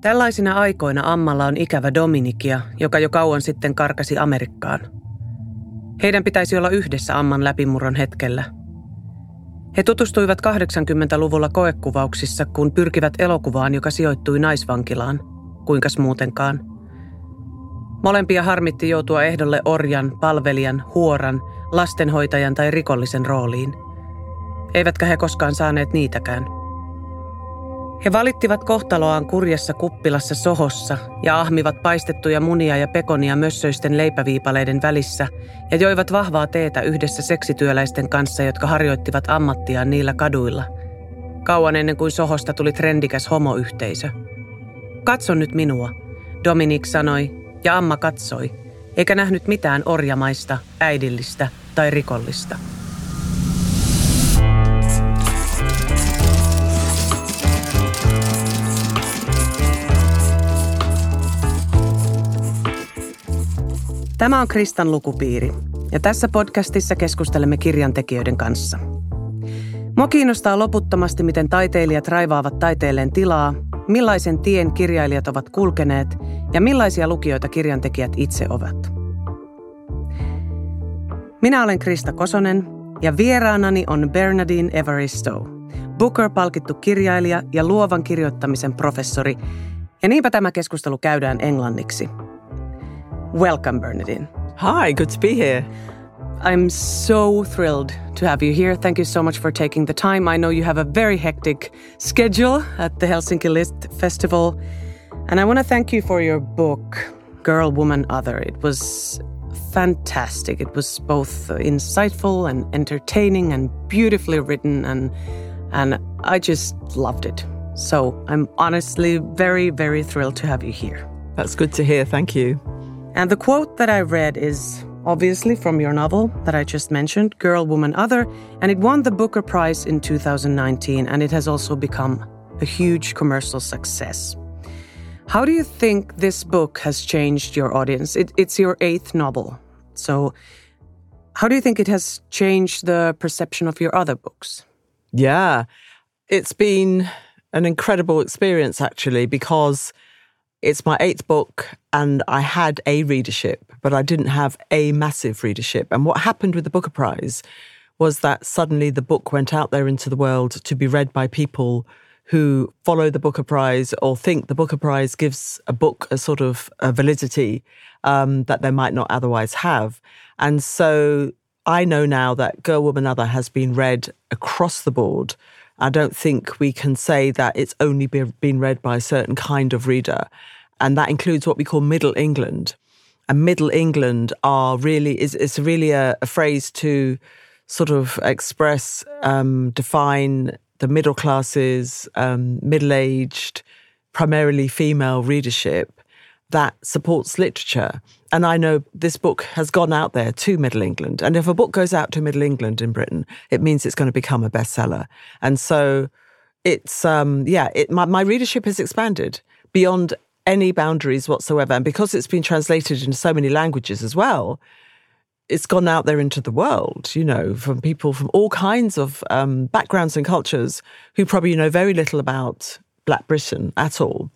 Tällaisina aikoina Ammalla on ikävä Dominikia, joka jo kauan sitten karkasi Amerikkaan. Heidän pitäisi olla yhdessä Amman läpimurron hetkellä. He tutustuivat 80-luvulla koekuvauksissa, kun pyrkivät elokuvaan, joka sijoittui naisvankilaan. Kuinkas muutenkaan. Molempia harmitti joutua ehdolle orjan, palvelijan, huoran, lastenhoitajan tai rikollisen rooliin. Eivätkä he koskaan saaneet niitäkään – he valittivat kohtaloaan kurjassa kuppilassa sohossa ja ahmivat paistettuja munia ja pekonia mössöisten leipäviipaleiden välissä ja joivat vahvaa teetä yhdessä seksityöläisten kanssa, jotka harjoittivat ammattiaan niillä kaduilla. Kauan ennen kuin sohosta tuli trendikäs homoyhteisö. Katso nyt minua, Dominik sanoi, ja Amma katsoi, eikä nähnyt mitään orjamaista, äidillistä tai rikollista. Tämä on Kristan lukupiiri ja tässä podcastissa keskustelemme kirjantekijöiden kanssa. Mua kiinnostaa loputtomasti, miten taiteilijat raivaavat taiteelleen tilaa, millaisen tien kirjailijat ovat kulkeneet ja millaisia lukijoita kirjantekijät itse ovat. Minä olen Krista Kosonen ja vieraanani on Bernadine Evaristo, Booker-palkittu kirjailija ja luovan kirjoittamisen professori, ja niinpä tämä keskustelu käydään englanniksi – Welcome, Bernardine. Hi, good to be here. I'm so thrilled to have you here. Thank you so much for taking the time. I know you have a very hectic schedule at the Helsinki Lit Festival. And I want to thank you for your book, Girl, Woman, Other. It was fantastic. It was both insightful and entertaining and beautifully written and and I just loved it. So I'm honestly very, very thrilled to have you here. That's good to hear. Thank you. And the quote that I read is obviously from your novel that I just mentioned, Girl, Woman, Other, and it won the Booker Prize in 2019, and it has also become a huge commercial success. How do you think this book has changed your audience? It, it's your eighth novel. So, how do you think it has changed the perception of your other books? Yeah, it's been an incredible experience actually because it's my eighth book, and I had a readership, but I didn't have a massive readership. And what happened with the Booker Prize was that suddenly the book went out there into the world to be read by people who follow the Booker Prize or think the Booker Prize gives a book a sort of a validity um, that they might not otherwise have. And so I know now that Girl, Woman, Other has been read across the board I don't think we can say that it's only been read by a certain kind of reader. And that includes what we call Middle England. And Middle England are really, is, is really a, a phrase to sort of express, um, define the middle classes, um, middle aged, primarily female readership that supports literature. And I know this book has gone out there to Middle England. And if a book goes out to Middle England in Britain, it means it's going to become a bestseller. And so it's, um, yeah, it, my, my readership has expanded beyond any boundaries whatsoever. And because it's been translated into so many languages as well, it's gone out there into the world, you know, from people from all kinds of um, backgrounds and cultures who probably know very little about Black Britain at all.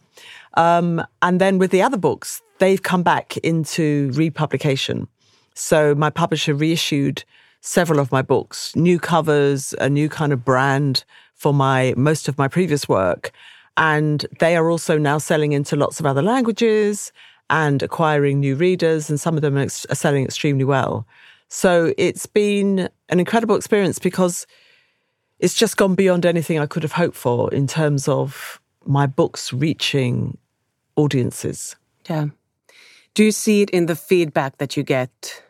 Um, and then with the other books, they've come back into republication. So my publisher reissued several of my books, new covers, a new kind of brand for my most of my previous work. And they are also now selling into lots of other languages and acquiring new readers, and some of them are selling extremely well. So it's been an incredible experience because it's just gone beyond anything I could have hoped for in terms of my books reaching audiences. Yeah. Do you see it in the feedback that you get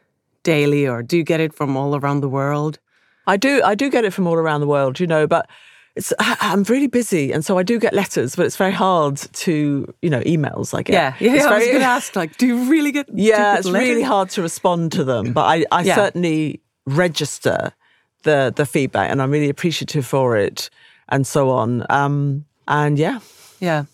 daily or do you get it from all around the world? I do I do get it from all around the world, you know, but it's I'm really busy and so I do get letters, but it's very hard to, you know, emails I get. Yeah, yeah, yeah I was going to ask, like, do you really get Yeah, it's letters? really hard to respond to them, but I, I yeah. certainly register the the feedback and I'm really appreciative for it and so on. Um, and yeah. Yeah.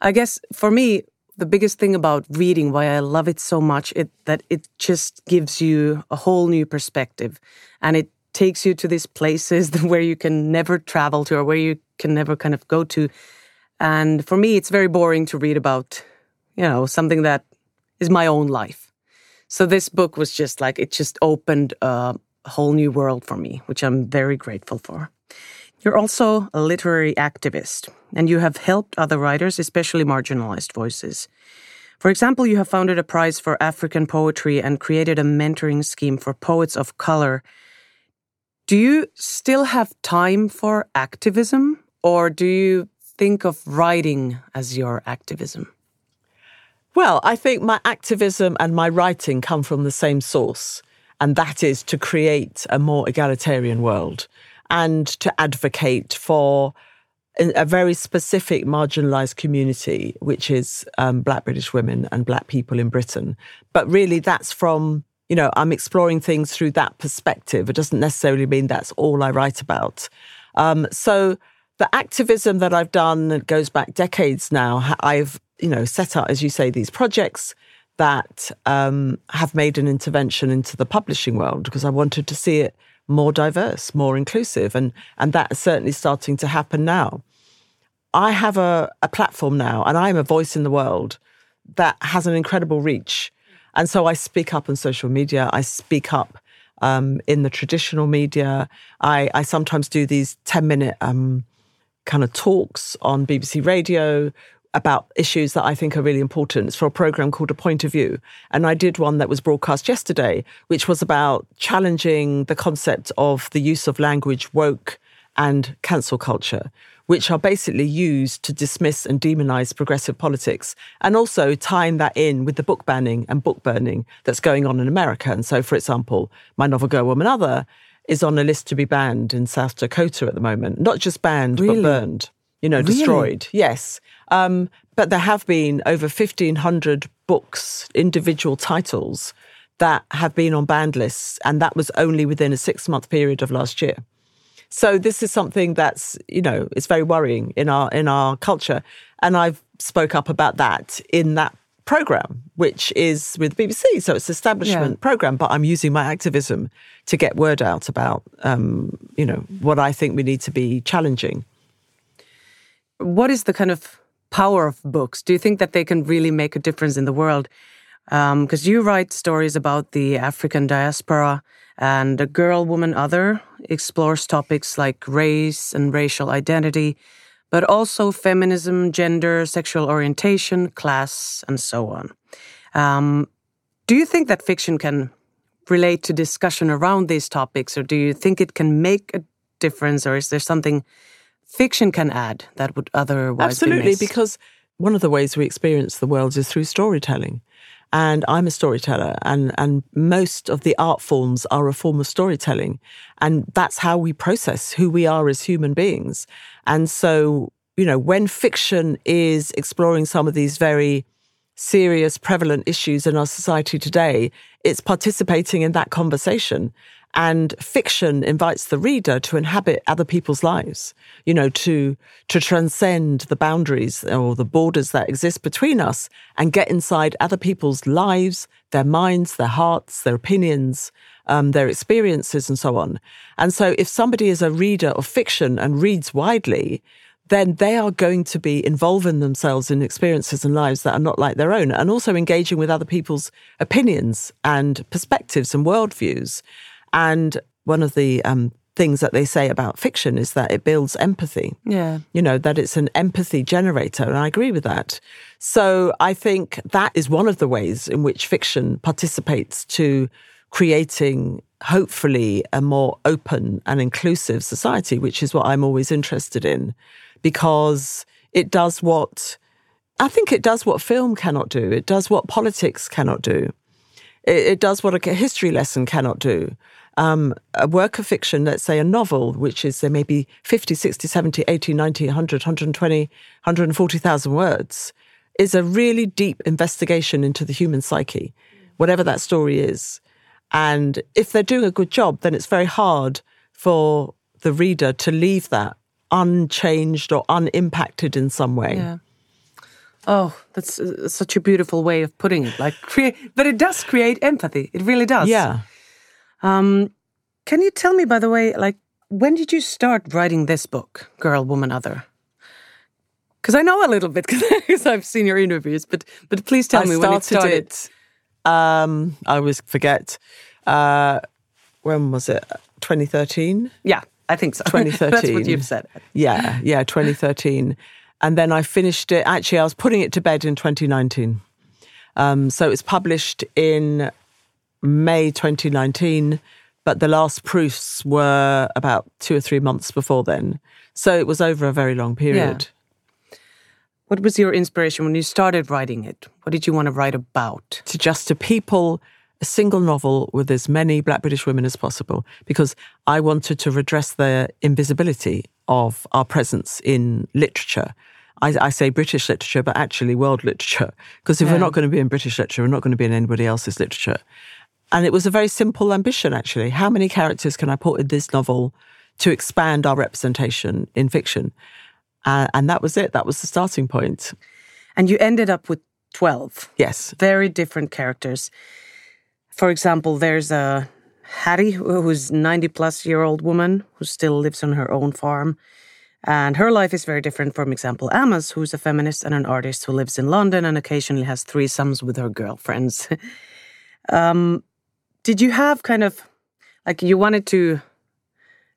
I guess for me, the biggest thing about reading, why I love it so much, it that it just gives you a whole new perspective, and it takes you to these places where you can never travel to or where you can never kind of go to, And for me, it's very boring to read about, you know, something that is my own life. So this book was just like, it just opened a whole new world for me, which I'm very grateful for. You're also a literary activist, and you have helped other writers, especially marginalized voices. For example, you have founded a prize for African poetry and created a mentoring scheme for poets of color. Do you still have time for activism, or do you think of writing as your activism? Well, I think my activism and my writing come from the same source, and that is to create a more egalitarian world and to advocate for a very specific marginalized community, which is um, Black British women and Black people in Britain. But really, that's from, you know, I'm exploring things through that perspective. It doesn't necessarily mean that's all I write about. Um, so the activism that I've done goes back decades now. I've, you know, set up, as you say, these projects that um, have made an intervention into the publishing world because I wanted to see it more diverse, more inclusive, and and that's certainly starting to happen now. I have a, a platform now, and I'm a voice in the world that has an incredible reach, and so I speak up on social media. I speak up um, in the traditional media. I, I sometimes do these ten minute um, kind of talks on BBC Radio about issues that I think are really important. It's for a program called A Point of View. And I did one that was broadcast yesterday, which was about challenging the concept of the use of language woke and cancel culture, which are basically used to dismiss and demonize progressive politics, and also tying that in with the book banning and book burning that's going on in America. And so, for example, my novel Girl, Woman, Other is on a list to be banned in South Dakota at the moment. Not just banned, really? but burned, you know, destroyed. Really? Yes. Um, but there have been over 1,500 books, individual titles that have been on banned lists, and that was only within a six month period of last year. So this is something that's you know it's very worrying in our in our culture, and I've spoke up about that in that program, which is with BBC. So it's establishment yeah. program, but I'm using my activism to get word out about um, you know what I think we need to be challenging. What is the kind of power of books? Do you think that they can really make a difference in the world? Because um, you write stories about the African diaspora, and a girl, woman, other explores topics like race and racial identity, but also feminism, gender, sexual orientation, class, and so on. Um, do you think that fiction can relate to discussion around these topics, or do you think it can make a difference, or is there something fiction can add that would otherwise absolutely be because one of the ways we experience the world is through storytelling. And I'm a storyteller and and most of the art forms are a form of storytelling. And that's how we process who we are as human beings. And so you know when fiction is exploring some of these very serious prevalent issues in our society today it's participating in that conversation and fiction invites the reader to inhabit other people's lives, you know, to, to transcend the boundaries or the borders that exist between us and get inside other people's lives, their minds, their hearts, their opinions, um, their experiences, and so on. And so if somebody is a reader of fiction and reads widely, then they are going to be involving themselves in experiences and lives that are not like their own, and also engaging with other people's opinions and perspectives and worldviews. And one of the um, things that they say about fiction is that it builds empathy. Yeah. You know, that it's an empathy generator. And I agree with that. So I think that is one of the ways in which fiction participates to creating, hopefully, a more open and inclusive society, which is what I'm always interested in, because it does what I think it does what film cannot do. It does what politics cannot do. It, it does what a history lesson cannot do um, a work of fiction, let's say a novel, which is there may be 50, 60, 70, 80, 90, 100, 120, 140,000 words, is a really deep investigation into the human psyche, whatever that story is. And if they're doing a good job, then it's very hard for the reader to leave that unchanged or unimpacted in some way. Yeah. Oh, that's uh, such a beautiful way of putting it. Like, create, but it does create empathy. It really does. Yeah. Um, can you tell me, by the way, like, when did you start writing this book, Girl, Woman, Other? Because I know a little bit because I've seen your interviews, but but please tell I me when it started. it. Um, I always forget. Uh, when was it? 2013. Yeah, I think so. 2013. That's what you've said. Yeah, yeah, 2013. and then I finished it. Actually, I was putting it to bed in 2019. Um, so it was published in May 2019, but the last proofs were about two or three months before then. So it was over a very long period. What was your inspiration when you started writing it? What did you want to write about? To just to people a single novel with as many black British women as possible because I wanted to redress the invisibility of our presence in literature. I, I say British literature, but actually world literature. Because if Yeah. we're not going to be in British literature, we're not going to be in anybody else's literature. And it was a very simple ambition, actually. How many characters can I put in this novel to expand our representation in fiction? Uh, and that was it. That was the starting point. And you ended up with 12 Yes. very different characters. For example, there's a Hattie, who's 90 plus year old woman who still lives on her own farm. And her life is very different from example Emma's, who's a feminist and an artist who lives in London and occasionally has threesomes with her girlfriends. um, did you have kind of like you wanted to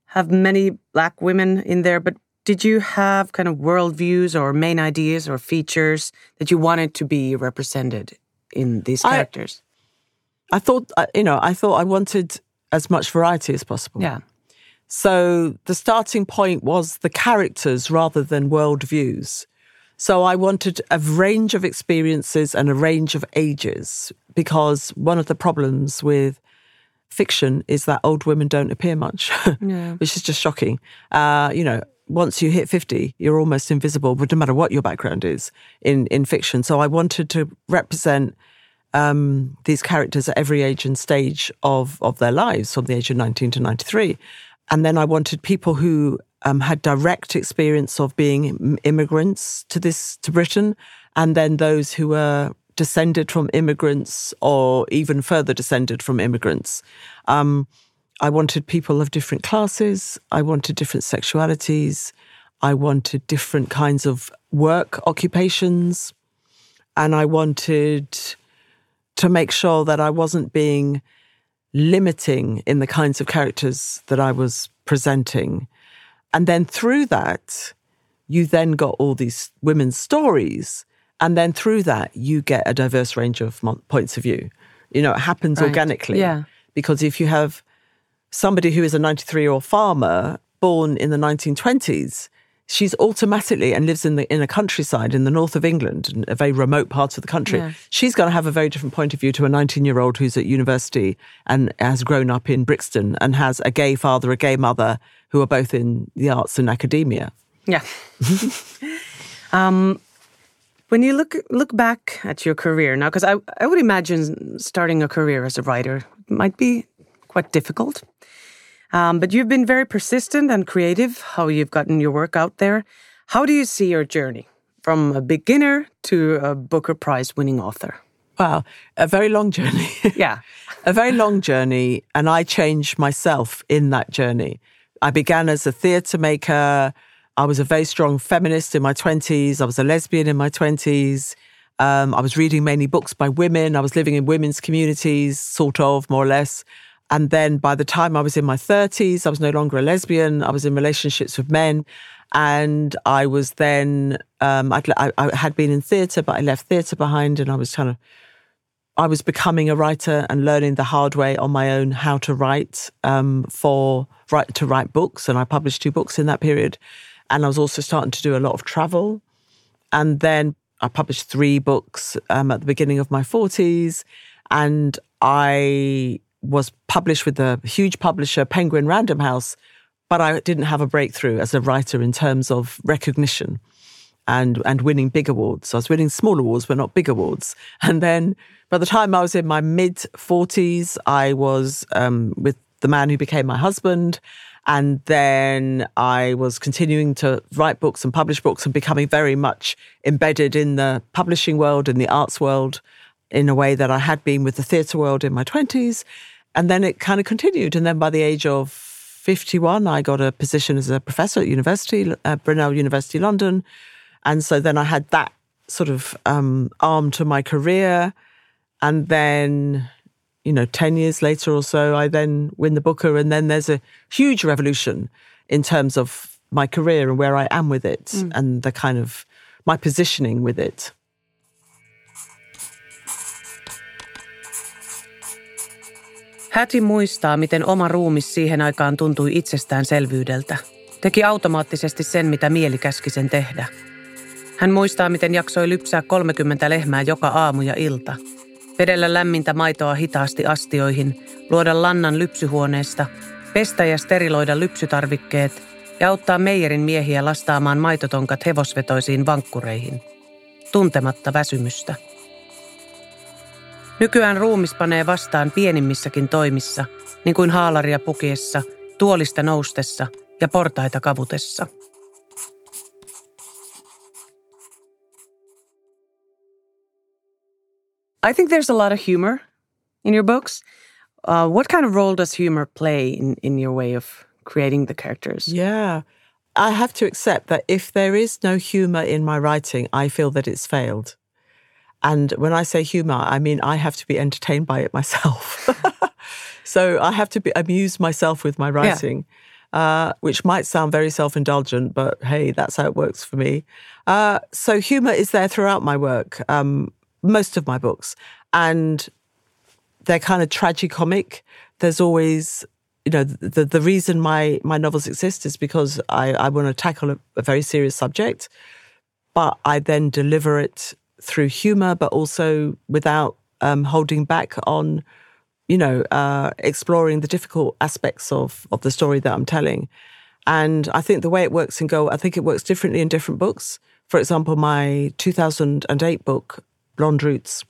have many black women in there, but did you have kind of worldviews or main ideas or features that you wanted to be represented in these characters? I thought, uh, you know, I thought I wanted as much variety as possible. yeah. So the starting point was the characters rather than worldviews. So I wanted a range of experiences and a range of ages because one of the problems with fiction is that old women don't appear much, Yeah. which is just shocking. Uh, you know, once you hit 50, you're almost invisible, but no matter what your background is in, in fiction. So I wanted to represent um, these characters at every age and stage of, of their lives, from the age of 19 to 93. And then I wanted people who um, had direct experience of being immigrants to this to Britain, and then those who were descended from immigrants or even further descended from immigrants. Um, I wanted people of different classes. I wanted different sexualities. I wanted different kinds of work occupations. And I wanted to make sure that I wasn't being limiting in the kinds of characters that I was presenting. And then through that, you then got all these women's stories. And then through that, you get a diverse range of points of view. You know, it happens Right. organically. Yeah. Because if you have somebody who is a 93 year old farmer born in the 1920s, she's automatically and lives in the in a countryside in the north of England, in a very remote part of the country. Yeah. She's going to have a very different point of view to a 19 year old who's at university and has grown up in Brixton and has a gay father, a gay mother, who are both in the arts and academia. Yeah. um, when you look look back at your career now, because I, I would imagine starting a career as a writer might be quite difficult. Um, but you've been very persistent and creative, how you've gotten your work out there. How do you see your journey from a beginner to a Booker Prize winning author? Wow, a very long journey. Yeah. a very long journey, and I changed myself in that journey. I began as a theatre maker. I was a very strong feminist in my 20s. I was a lesbian in my 20s. Um, I was reading mainly books by women. I was living in women's communities, sort of, more or less. And then by the time I was in my 30s, I was no longer a lesbian. I was in relationships with men. And I was then, um, I, I had been in theatre, but I left theatre behind and I was kind of I was becoming a writer and learning the hard way on my own how to write um, for write to write books, and I published two books in that period. And I was also starting to do a lot of travel, and then I published three books um, at the beginning of my forties, and I was published with a huge publisher, Penguin Random House, but I didn't have a breakthrough as a writer in terms of recognition and and winning big awards. So I was winning small awards, but not big awards. And then by the time I was in my mid forties, I was um, with the man who became my husband. And then I was continuing to write books and publish books and becoming very much embedded in the publishing world and the arts world in a way that I had been with the theatre world in my 20s. And then it kind of continued. And then by the age of 51, I got a position as a professor at university, uh, Brunel University London. And so then I had that sort of um, arm to my career. And then, you know, 10 years later or so, I then win the Booker. And then there's a huge revolution in terms of my career and where I am with it mm. and the kind of my positioning with it. Häti muistaa, miten oma ruumis siihen aikaan tuntui itsestäänselvyydeltä. Teki automaattisesti sen, mitä mieli käski sen tehdä. Hän muistaa, miten jaksoi lypsää 30 lehmää joka aamu ja ilta. Vedellä lämmintä maitoa hitaasti astioihin, luoda lannan lypsyhuoneesta, pestä ja steriloida lypsytarvikkeet ja auttaa meijerin miehiä lastaamaan maitotonkat hevosvetoisiin vankkureihin. Tuntematta väsymystä. Nykyään ruumis panee vastaan pienimmissäkin toimissa, niin kuin haalaria pukiessa, tuolista noustessa ja portaita kavutessa. I think there's a lot of humor in your books. Uh, what kind of role does humor play in, in your way of creating the characters? Yeah. I have to accept that if there is no humor in my writing, I feel that it's failed. And when I say humor, I mean I have to be entertained by it myself. so I have to be, amuse myself with my writing, yeah. uh, which might sound very self indulgent, but hey, that's how it works for me. Uh, so humor is there throughout my work, um, most of my books. And they're kind of tragicomic. There's always you know the the reason my my novels exist is because I, I want to tackle a, a very serious subject, but I then deliver it through humor, but also without um, holding back on, you know, uh, exploring the difficult aspects of of the story that I'm telling. And I think the way it works in Go, I think it works differently in different books. For example, my 2008 book, Blonde Roots,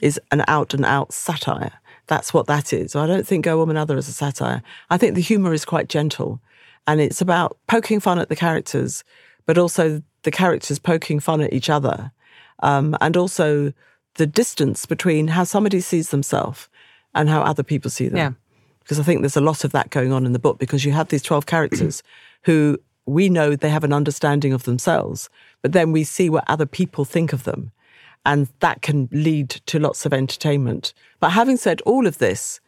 is an out and out satire. That's what that is. I don't think Girl Woman Other is a satire. I think the humour is quite gentle and it's about poking fun at the characters, but also the characters poking fun at each other um, and also the distance between how somebody sees themselves and how other people see them. Yeah. Because I think there's a lot of that going on in the book because you have these 12 characters who we know they have an understanding of themselves, but then we see what other people think of them. And that can lead to lots of entertainment. But having said all of this,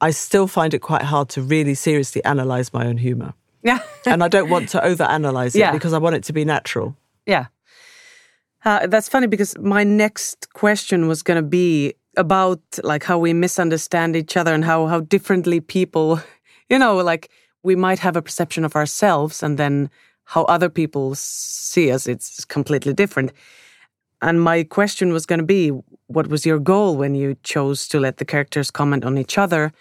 I still find it quite hard to really seriously analyze my own humor. Yeah. and I don't want to overanalyze it yeah. because I want it to be natural. Yeah. Uh, that's funny because my next question was going to be about like how we misunderstand each other and how how differently people, you know, like we might have a perception of ourselves and then how other people see us it's completely different. And my question was going to be what was your goal when you chose to let the characters comment on each other?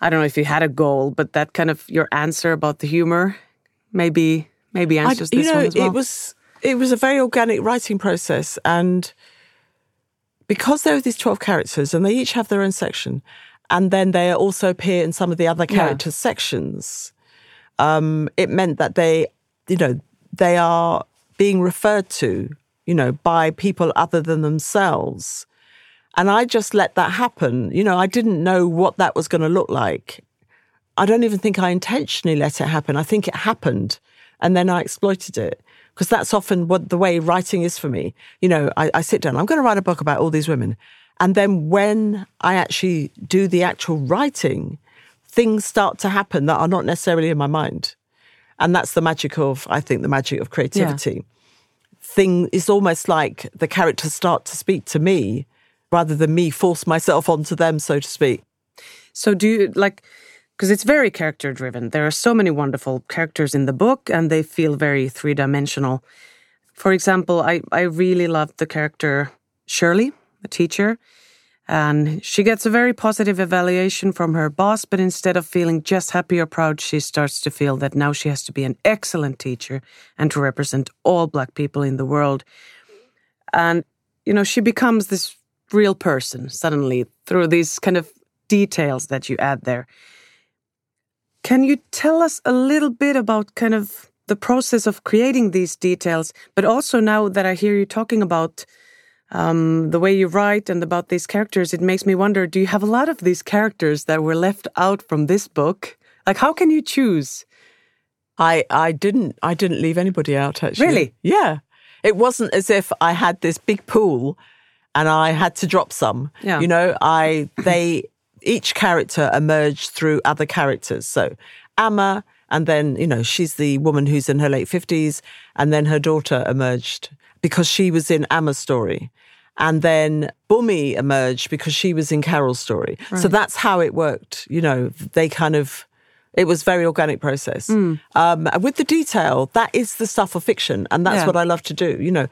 I don't know if you had a goal, but that kind of your answer about the humor maybe maybe answers I, this know, one as well. It was it was a very organic writing process. And because there are these 12 characters and they each have their own section, and then they also appear in some of the other characters' yeah. sections, um, it meant that they, you know, they are being referred to, you know, by people other than themselves. And I just let that happen. You know, I didn't know what that was going to look like. I don't even think I intentionally let it happen. I think it happened and then I exploited it because that's often what the way writing is for me. You know, I, I sit down, I'm going to write a book about all these women. And then when I actually do the actual writing, things start to happen that are not necessarily in my mind. And that's the magic of, I think, the magic of creativity. Yeah. Thing is almost like the characters start to speak to me rather than me force myself onto them, so to speak. So do you like because it's very character driven. There are so many wonderful characters in the book and they feel very three dimensional. For example, I, I really loved the character Shirley, the teacher. And she gets a very positive evaluation from her boss, but instead of feeling just happy or proud, she starts to feel that now she has to be an excellent teacher and to represent all Black people in the world. And, you know, she becomes this real person suddenly through these kind of details that you add there. Can you tell us a little bit about kind of the process of creating these details, but also now that I hear you talking about um, the way you write and about these characters, it makes me wonder: Do you have a lot of these characters that were left out from this book? Like, how can you choose? I I didn't I didn't leave anybody out actually. Really? Yeah. It wasn't as if I had this big pool and I had to drop some. Yeah. You know, I they each character emerged through other characters. So Amma, and then you know she's the woman who's in her late fifties, and then her daughter emerged because she was in Amma's story. And then Bummi emerged because she was in Carole's story. So that's how it worked. You know, they kind of, it was very organic process. Um, and with the detail, that is the stuff of fiction. And that's Yeah. what I love to do. You know,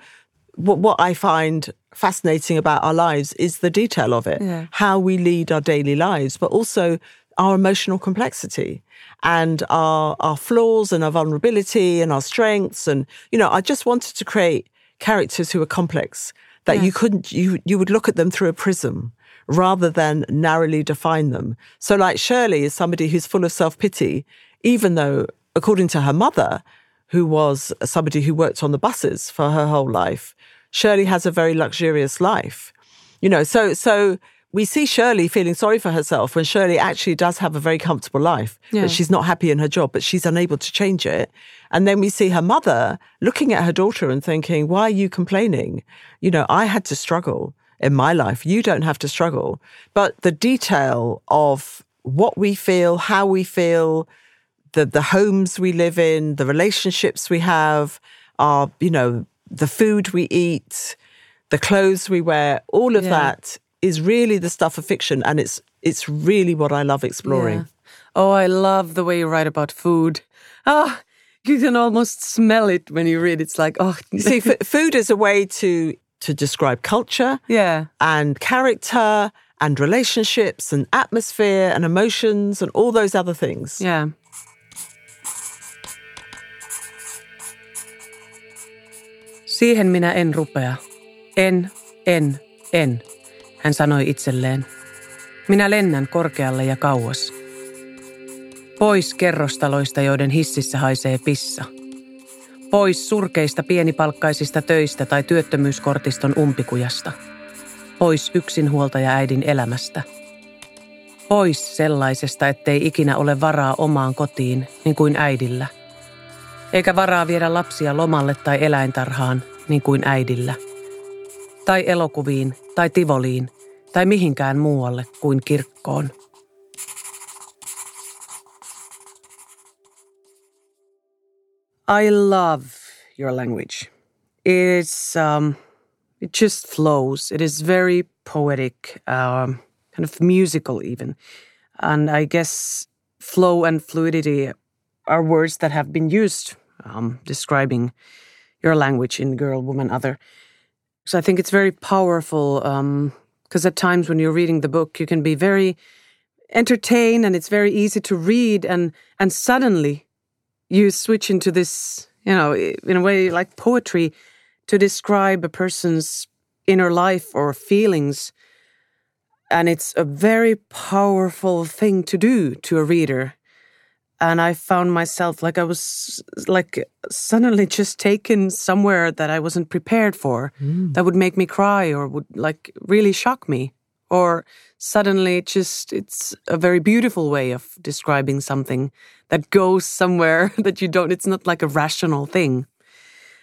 what, what I find fascinating about our lives is the detail of it, Yeah. how we lead our daily lives, but also our emotional complexity and our our flaws and our vulnerability and our strengths. And you know, I just wanted to create characters who are complex that you couldn't you you would look at them through a prism rather than narrowly define them. So like Shirley is somebody who's full of self-pity, even though according to her mother, who was somebody who worked on the buses for her whole life, Shirley has a very luxurious life. You know, so so we see Shirley feeling sorry for herself when Shirley actually does have a very comfortable life, Yeah. but she's not happy in her job, but she's unable to change it. And then we see her mother looking at her daughter and thinking, why are you complaining? You know, I had to struggle in my life. You don't have to struggle. But the detail of what we feel, how we feel, the the homes we live in, the relationships we have, our you know the food we eat, the clothes we wear, all of Yeah. that is really the stuff of fiction, and it's it's really what I love exploring. Yeah. Oh, I love the way you write about food. Ah, you can almost smell it when you read. It's like, oh, You see, f- food is a way to to describe culture yeah, and character and relationships and atmosphere and emotions and all those other things. yeah. Siihen minä en rupea. En, en, en, hän sanoi itselleen. Minä lennän korkealle ja kauas. Pois kerrostaloista, joiden hississä haisee pissa. Pois surkeista pienipalkkaisista töistä tai työttömyyskortiston umpikujasta. Pois yksinhuoltaja äidin elämästä. Pois sellaisesta, ettei ikinä ole varaa omaan kotiin, niin kuin äidillä. Eikä varaa viedä lapsia lomalle tai eläintarhaan, niin kuin äidillä. Tai elokuviin, tai tivoliin, tai mihinkään muualle kuin kirkkoon. I love your language. It's um, it just flows. It is very poetic, um, kind of musical even, and I guess flow and fluidity are words that have been used um, describing your language in Girl, Woman, Other. So I think it's very powerful because at times when you're reading the book, you can be very entertained and it's very easy to read, and and suddenly you switch into this, you know, in a way like poetry to describe a person's inner life or feelings. And it's a very powerful thing to do to a reader. And I found myself like I was like suddenly just taken somewhere that I wasn't prepared for that would make me cry or would like really shock me. Or suddenly just it's a very beautiful way of describing something that goes somewhere that you don't it's not like a rational thing.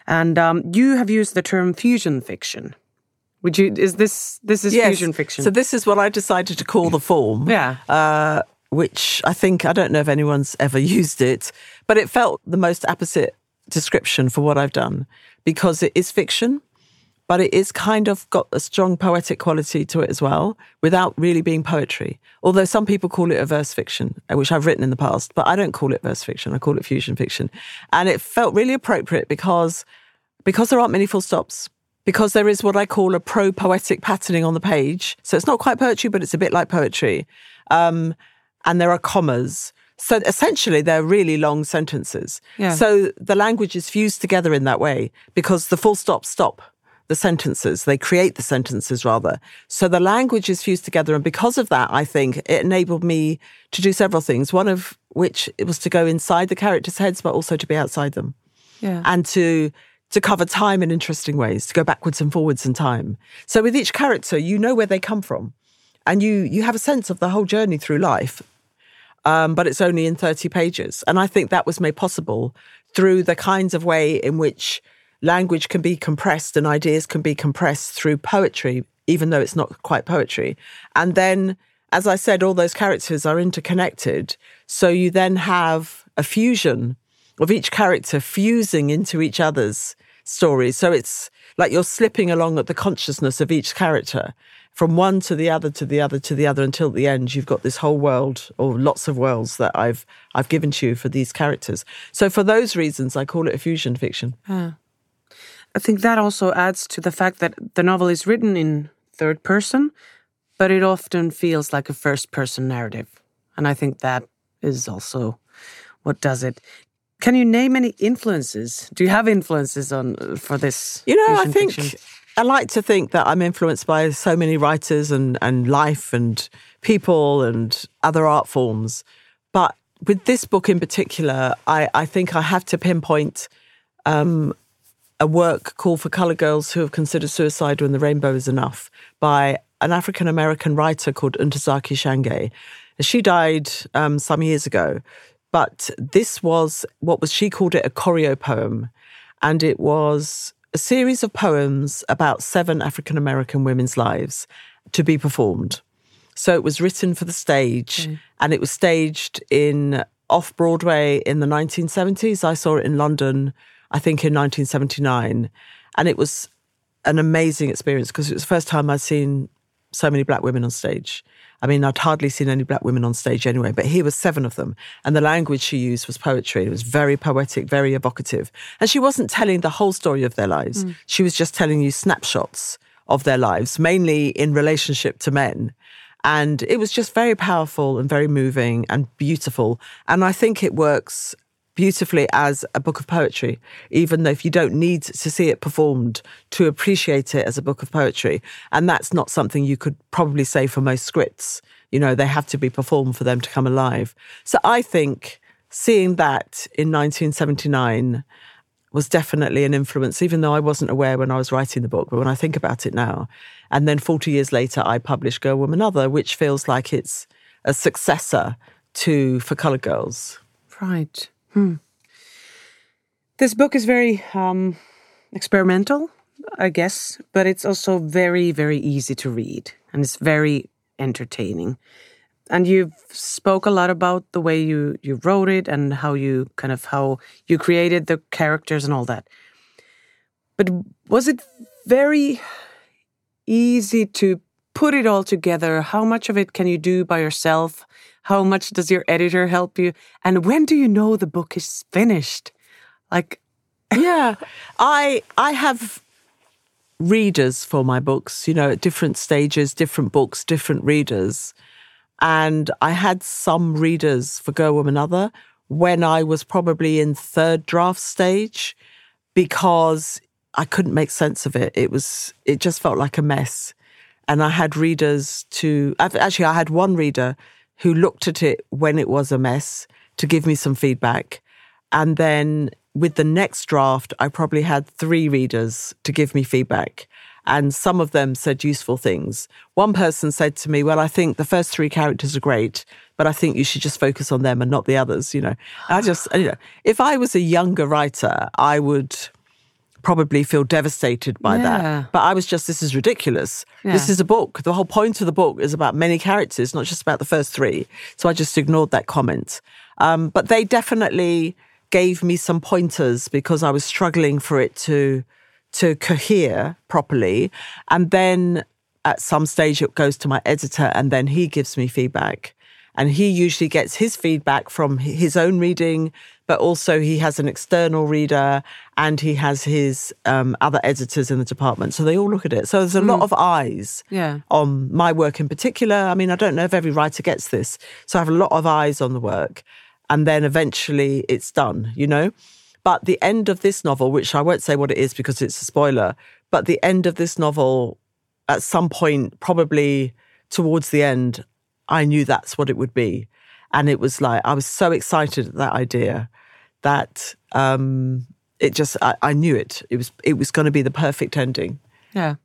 And um, you have used the term fusion fiction. Would you is this this is fusion fiction? So this is what I decided to call the form. Yeah. Uh, which I think I don't know if anyone's ever used it, but it felt the most opposite description for what I've done because it is fiction, but it is kind of got a strong poetic quality to it as well, without really being poetry. Although some people call it a verse fiction, uh, which I've written in the past, but I don't call it verse fiction. I call it fusion fiction, and it felt really appropriate because because there aren't many full stops. Because there is what I call a pro poetic patterning on the page. So it's not quite poetry, but it's a bit like poetry. Um, and there are commas. So essentially, they're really long sentences. Yeah. So the language is fused together in that way because the full stops stop the sentences. They create the sentences rather. So the language is fused together. And because of that, I think it enabled me to do several things. One of which was to go inside the characters' heads, but also to be outside them yeah. and to to cover time in interesting ways, to go backwards and forwards in time. So with each character, you know where they come from, and you you have a sense of the whole journey through life. Um, but it's only in thirty pages, and I think that was made possible through the kinds of way in which language can be compressed and ideas can be compressed through poetry, even though it's not quite poetry. And then, as I said, all those characters are interconnected. So you then have a fusion of each character fusing into each other's stories. So it's like you're slipping along at the consciousness of each character from one to the other to the other to the other until the end you've got this whole world or lots of worlds that I've I've given to you for these characters. So for those reasons I call it a fusion fiction. I think that also adds to the fact that the novel is written in third person, but it often feels like a first person narrative. And I think that is also what does it. Can you name any influences? Do you have influences on for this? You know, I think fiction? I like to think that I'm influenced by so many writers and, and life and people and other art forms. But with this book in particular, I, I think I have to pinpoint um, a work called For Colour Girls Who Have Considered Suicide When the Rainbow Is Enough by an African American writer called Ntozake Shange. She died um, some years ago, but this was what was she called it a choreo poem, and it was a series of poems about seven African American women's lives to be performed. So it was written for the stage mm. and it was staged in off Broadway in the 1970s. I saw it in London, I think in 1979. And it was an amazing experience because it was the first time I'd seen so many black women on stage. I mean, I'd hardly seen any black women on stage anyway, but here was seven of them. And the language she used was poetry. It was very poetic, very evocative. And she wasn't telling the whole story of their lives. Mm. She was just telling you snapshots of their lives, mainly in relationship to men. And it was just very powerful and very moving and beautiful. And I think it works beautifully as a book of poetry, even though if you don't need to see it performed to appreciate it as a book of poetry. And that's not something you could probably say for most scripts. You know, they have to be performed for them to come alive. So I think seeing that in 1979 was definitely an influence, even though I wasn't aware when I was writing the book. But when I think about it now, and then 40 years later, I published Girl, Woman, Other, which feels like it's a successor to For Colour Girls. Right. Hmm. This book is very um, experimental, I guess, but it's also very, very easy to read and it's very entertaining. And you've spoke a lot about the way you, you wrote it and how you kind of how you created the characters and all that. But was it very easy to put it all together? How much of it can you do by yourself? How much does your editor help you? And when do you know the book is finished? Like, yeah, I I have readers for my books. You know, at different stages, different books, different readers, and I had some readers for Girl, Woman, Other when I was probably in third draft stage because I couldn't make sense of it. It was it just felt like a mess, and I had readers to actually I had one reader who looked at it when it was a mess to give me some feedback, and then with the next draft, I probably had three readers to give me feedback. And some of them said useful things. One person said to me, Well, I think the first three characters are great, but I think you should just focus on them and not the others. You know, I just, you know, if I was a younger writer, I would probably feel devastated by Yeah. that. But I was just, this is ridiculous. This is a book. The whole point of the book is about many characters, not just about the first three. So I just ignored that comment. Um, but they definitely gave me some pointers because I was struggling for it to to cohere properly. And then at some stage it goes to my editor and then he gives me feedback. And he usually gets his feedback from his own reading, but also he has an external reader and he has his um, other editors in the department. So they all look at it. So there's a lot of eyes Yeah. on my work in particular. I mean, I don't know if every writer gets this. So I have a lot of eyes on the work. And then eventually it's done, you know? But the end of this novel, which I won't say what it is because it's a spoiler, but the end of this novel, at some point, probably towards the end, I knew that's what it would be. And it was like, I was so excited at that idea that um, it just, I, I knew it. It was, it was going to be the perfect ending. Yeah.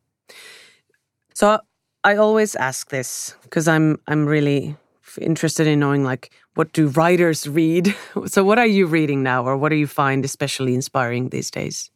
So I always ask this because I'm I'm really interested in knowing like what do writers read? So what are you reading now or what do you find especially inspiring these days?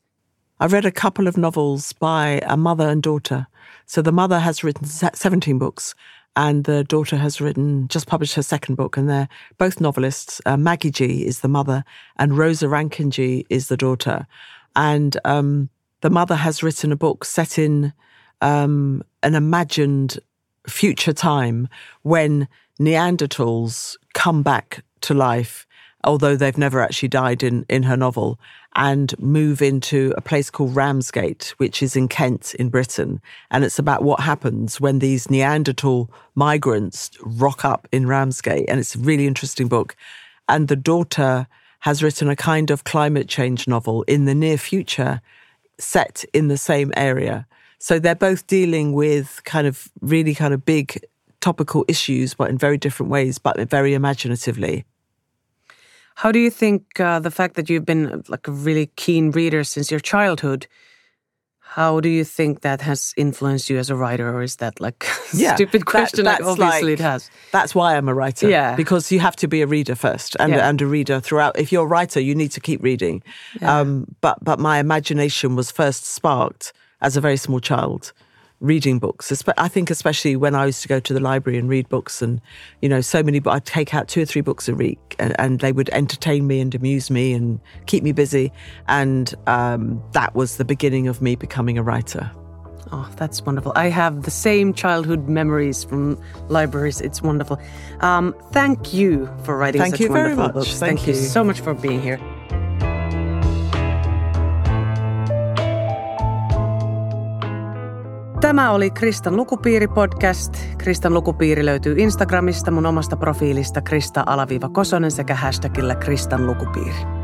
I read a couple of novels by a mother and daughter. So the mother has written 17 books and the daughter has written, just published her second book, and they're both novelists. Uh, Maggie Gee is the mother, and Rosa Rankin-Gee is the daughter. And um, the mother has written a book set in um, an imagined future time when Neanderthals come back to life, although they've never actually died in, in her novel, and move into a place called Ramsgate, which is in Kent in Britain. And it's about what happens when these Neanderthal migrants rock up in Ramsgate. And it's a really interesting book. And the daughter has written a kind of climate change novel in the near future set in the same area. So they're both dealing with kind of really kind of big topical issues, but in very different ways, but very imaginatively. How do you think uh, the fact that you've been like a really keen reader since your childhood? How do you think that has influenced you as a writer, or is that like yeah, stupid question? That, like obviously like, it has. That's why I'm a writer. Yeah, because you have to be a reader first, and yeah. and a reader throughout. If you're a writer, you need to keep reading. Yeah. Um, but but my imagination was first sparked as a very small child reading books. I think especially when I used to go to the library and read books, and you know, so many. But I'd take out two or three books a week, and, and they would entertain me and amuse me and keep me busy. And um, that was the beginning of me becoming a writer. Oh, that's wonderful. I have the same childhood memories from libraries. It's wonderful. Um, thank you for writing thank such you wonderful very much. books. Thank, thank you. you so much for being here. Tämä oli Kristan lukupiiri-podcast. Kristan lukupiiri löytyy Instagramista mun omasta profiilista Krista-Kosonen sekä hashtagillä Kristan lukupiiri.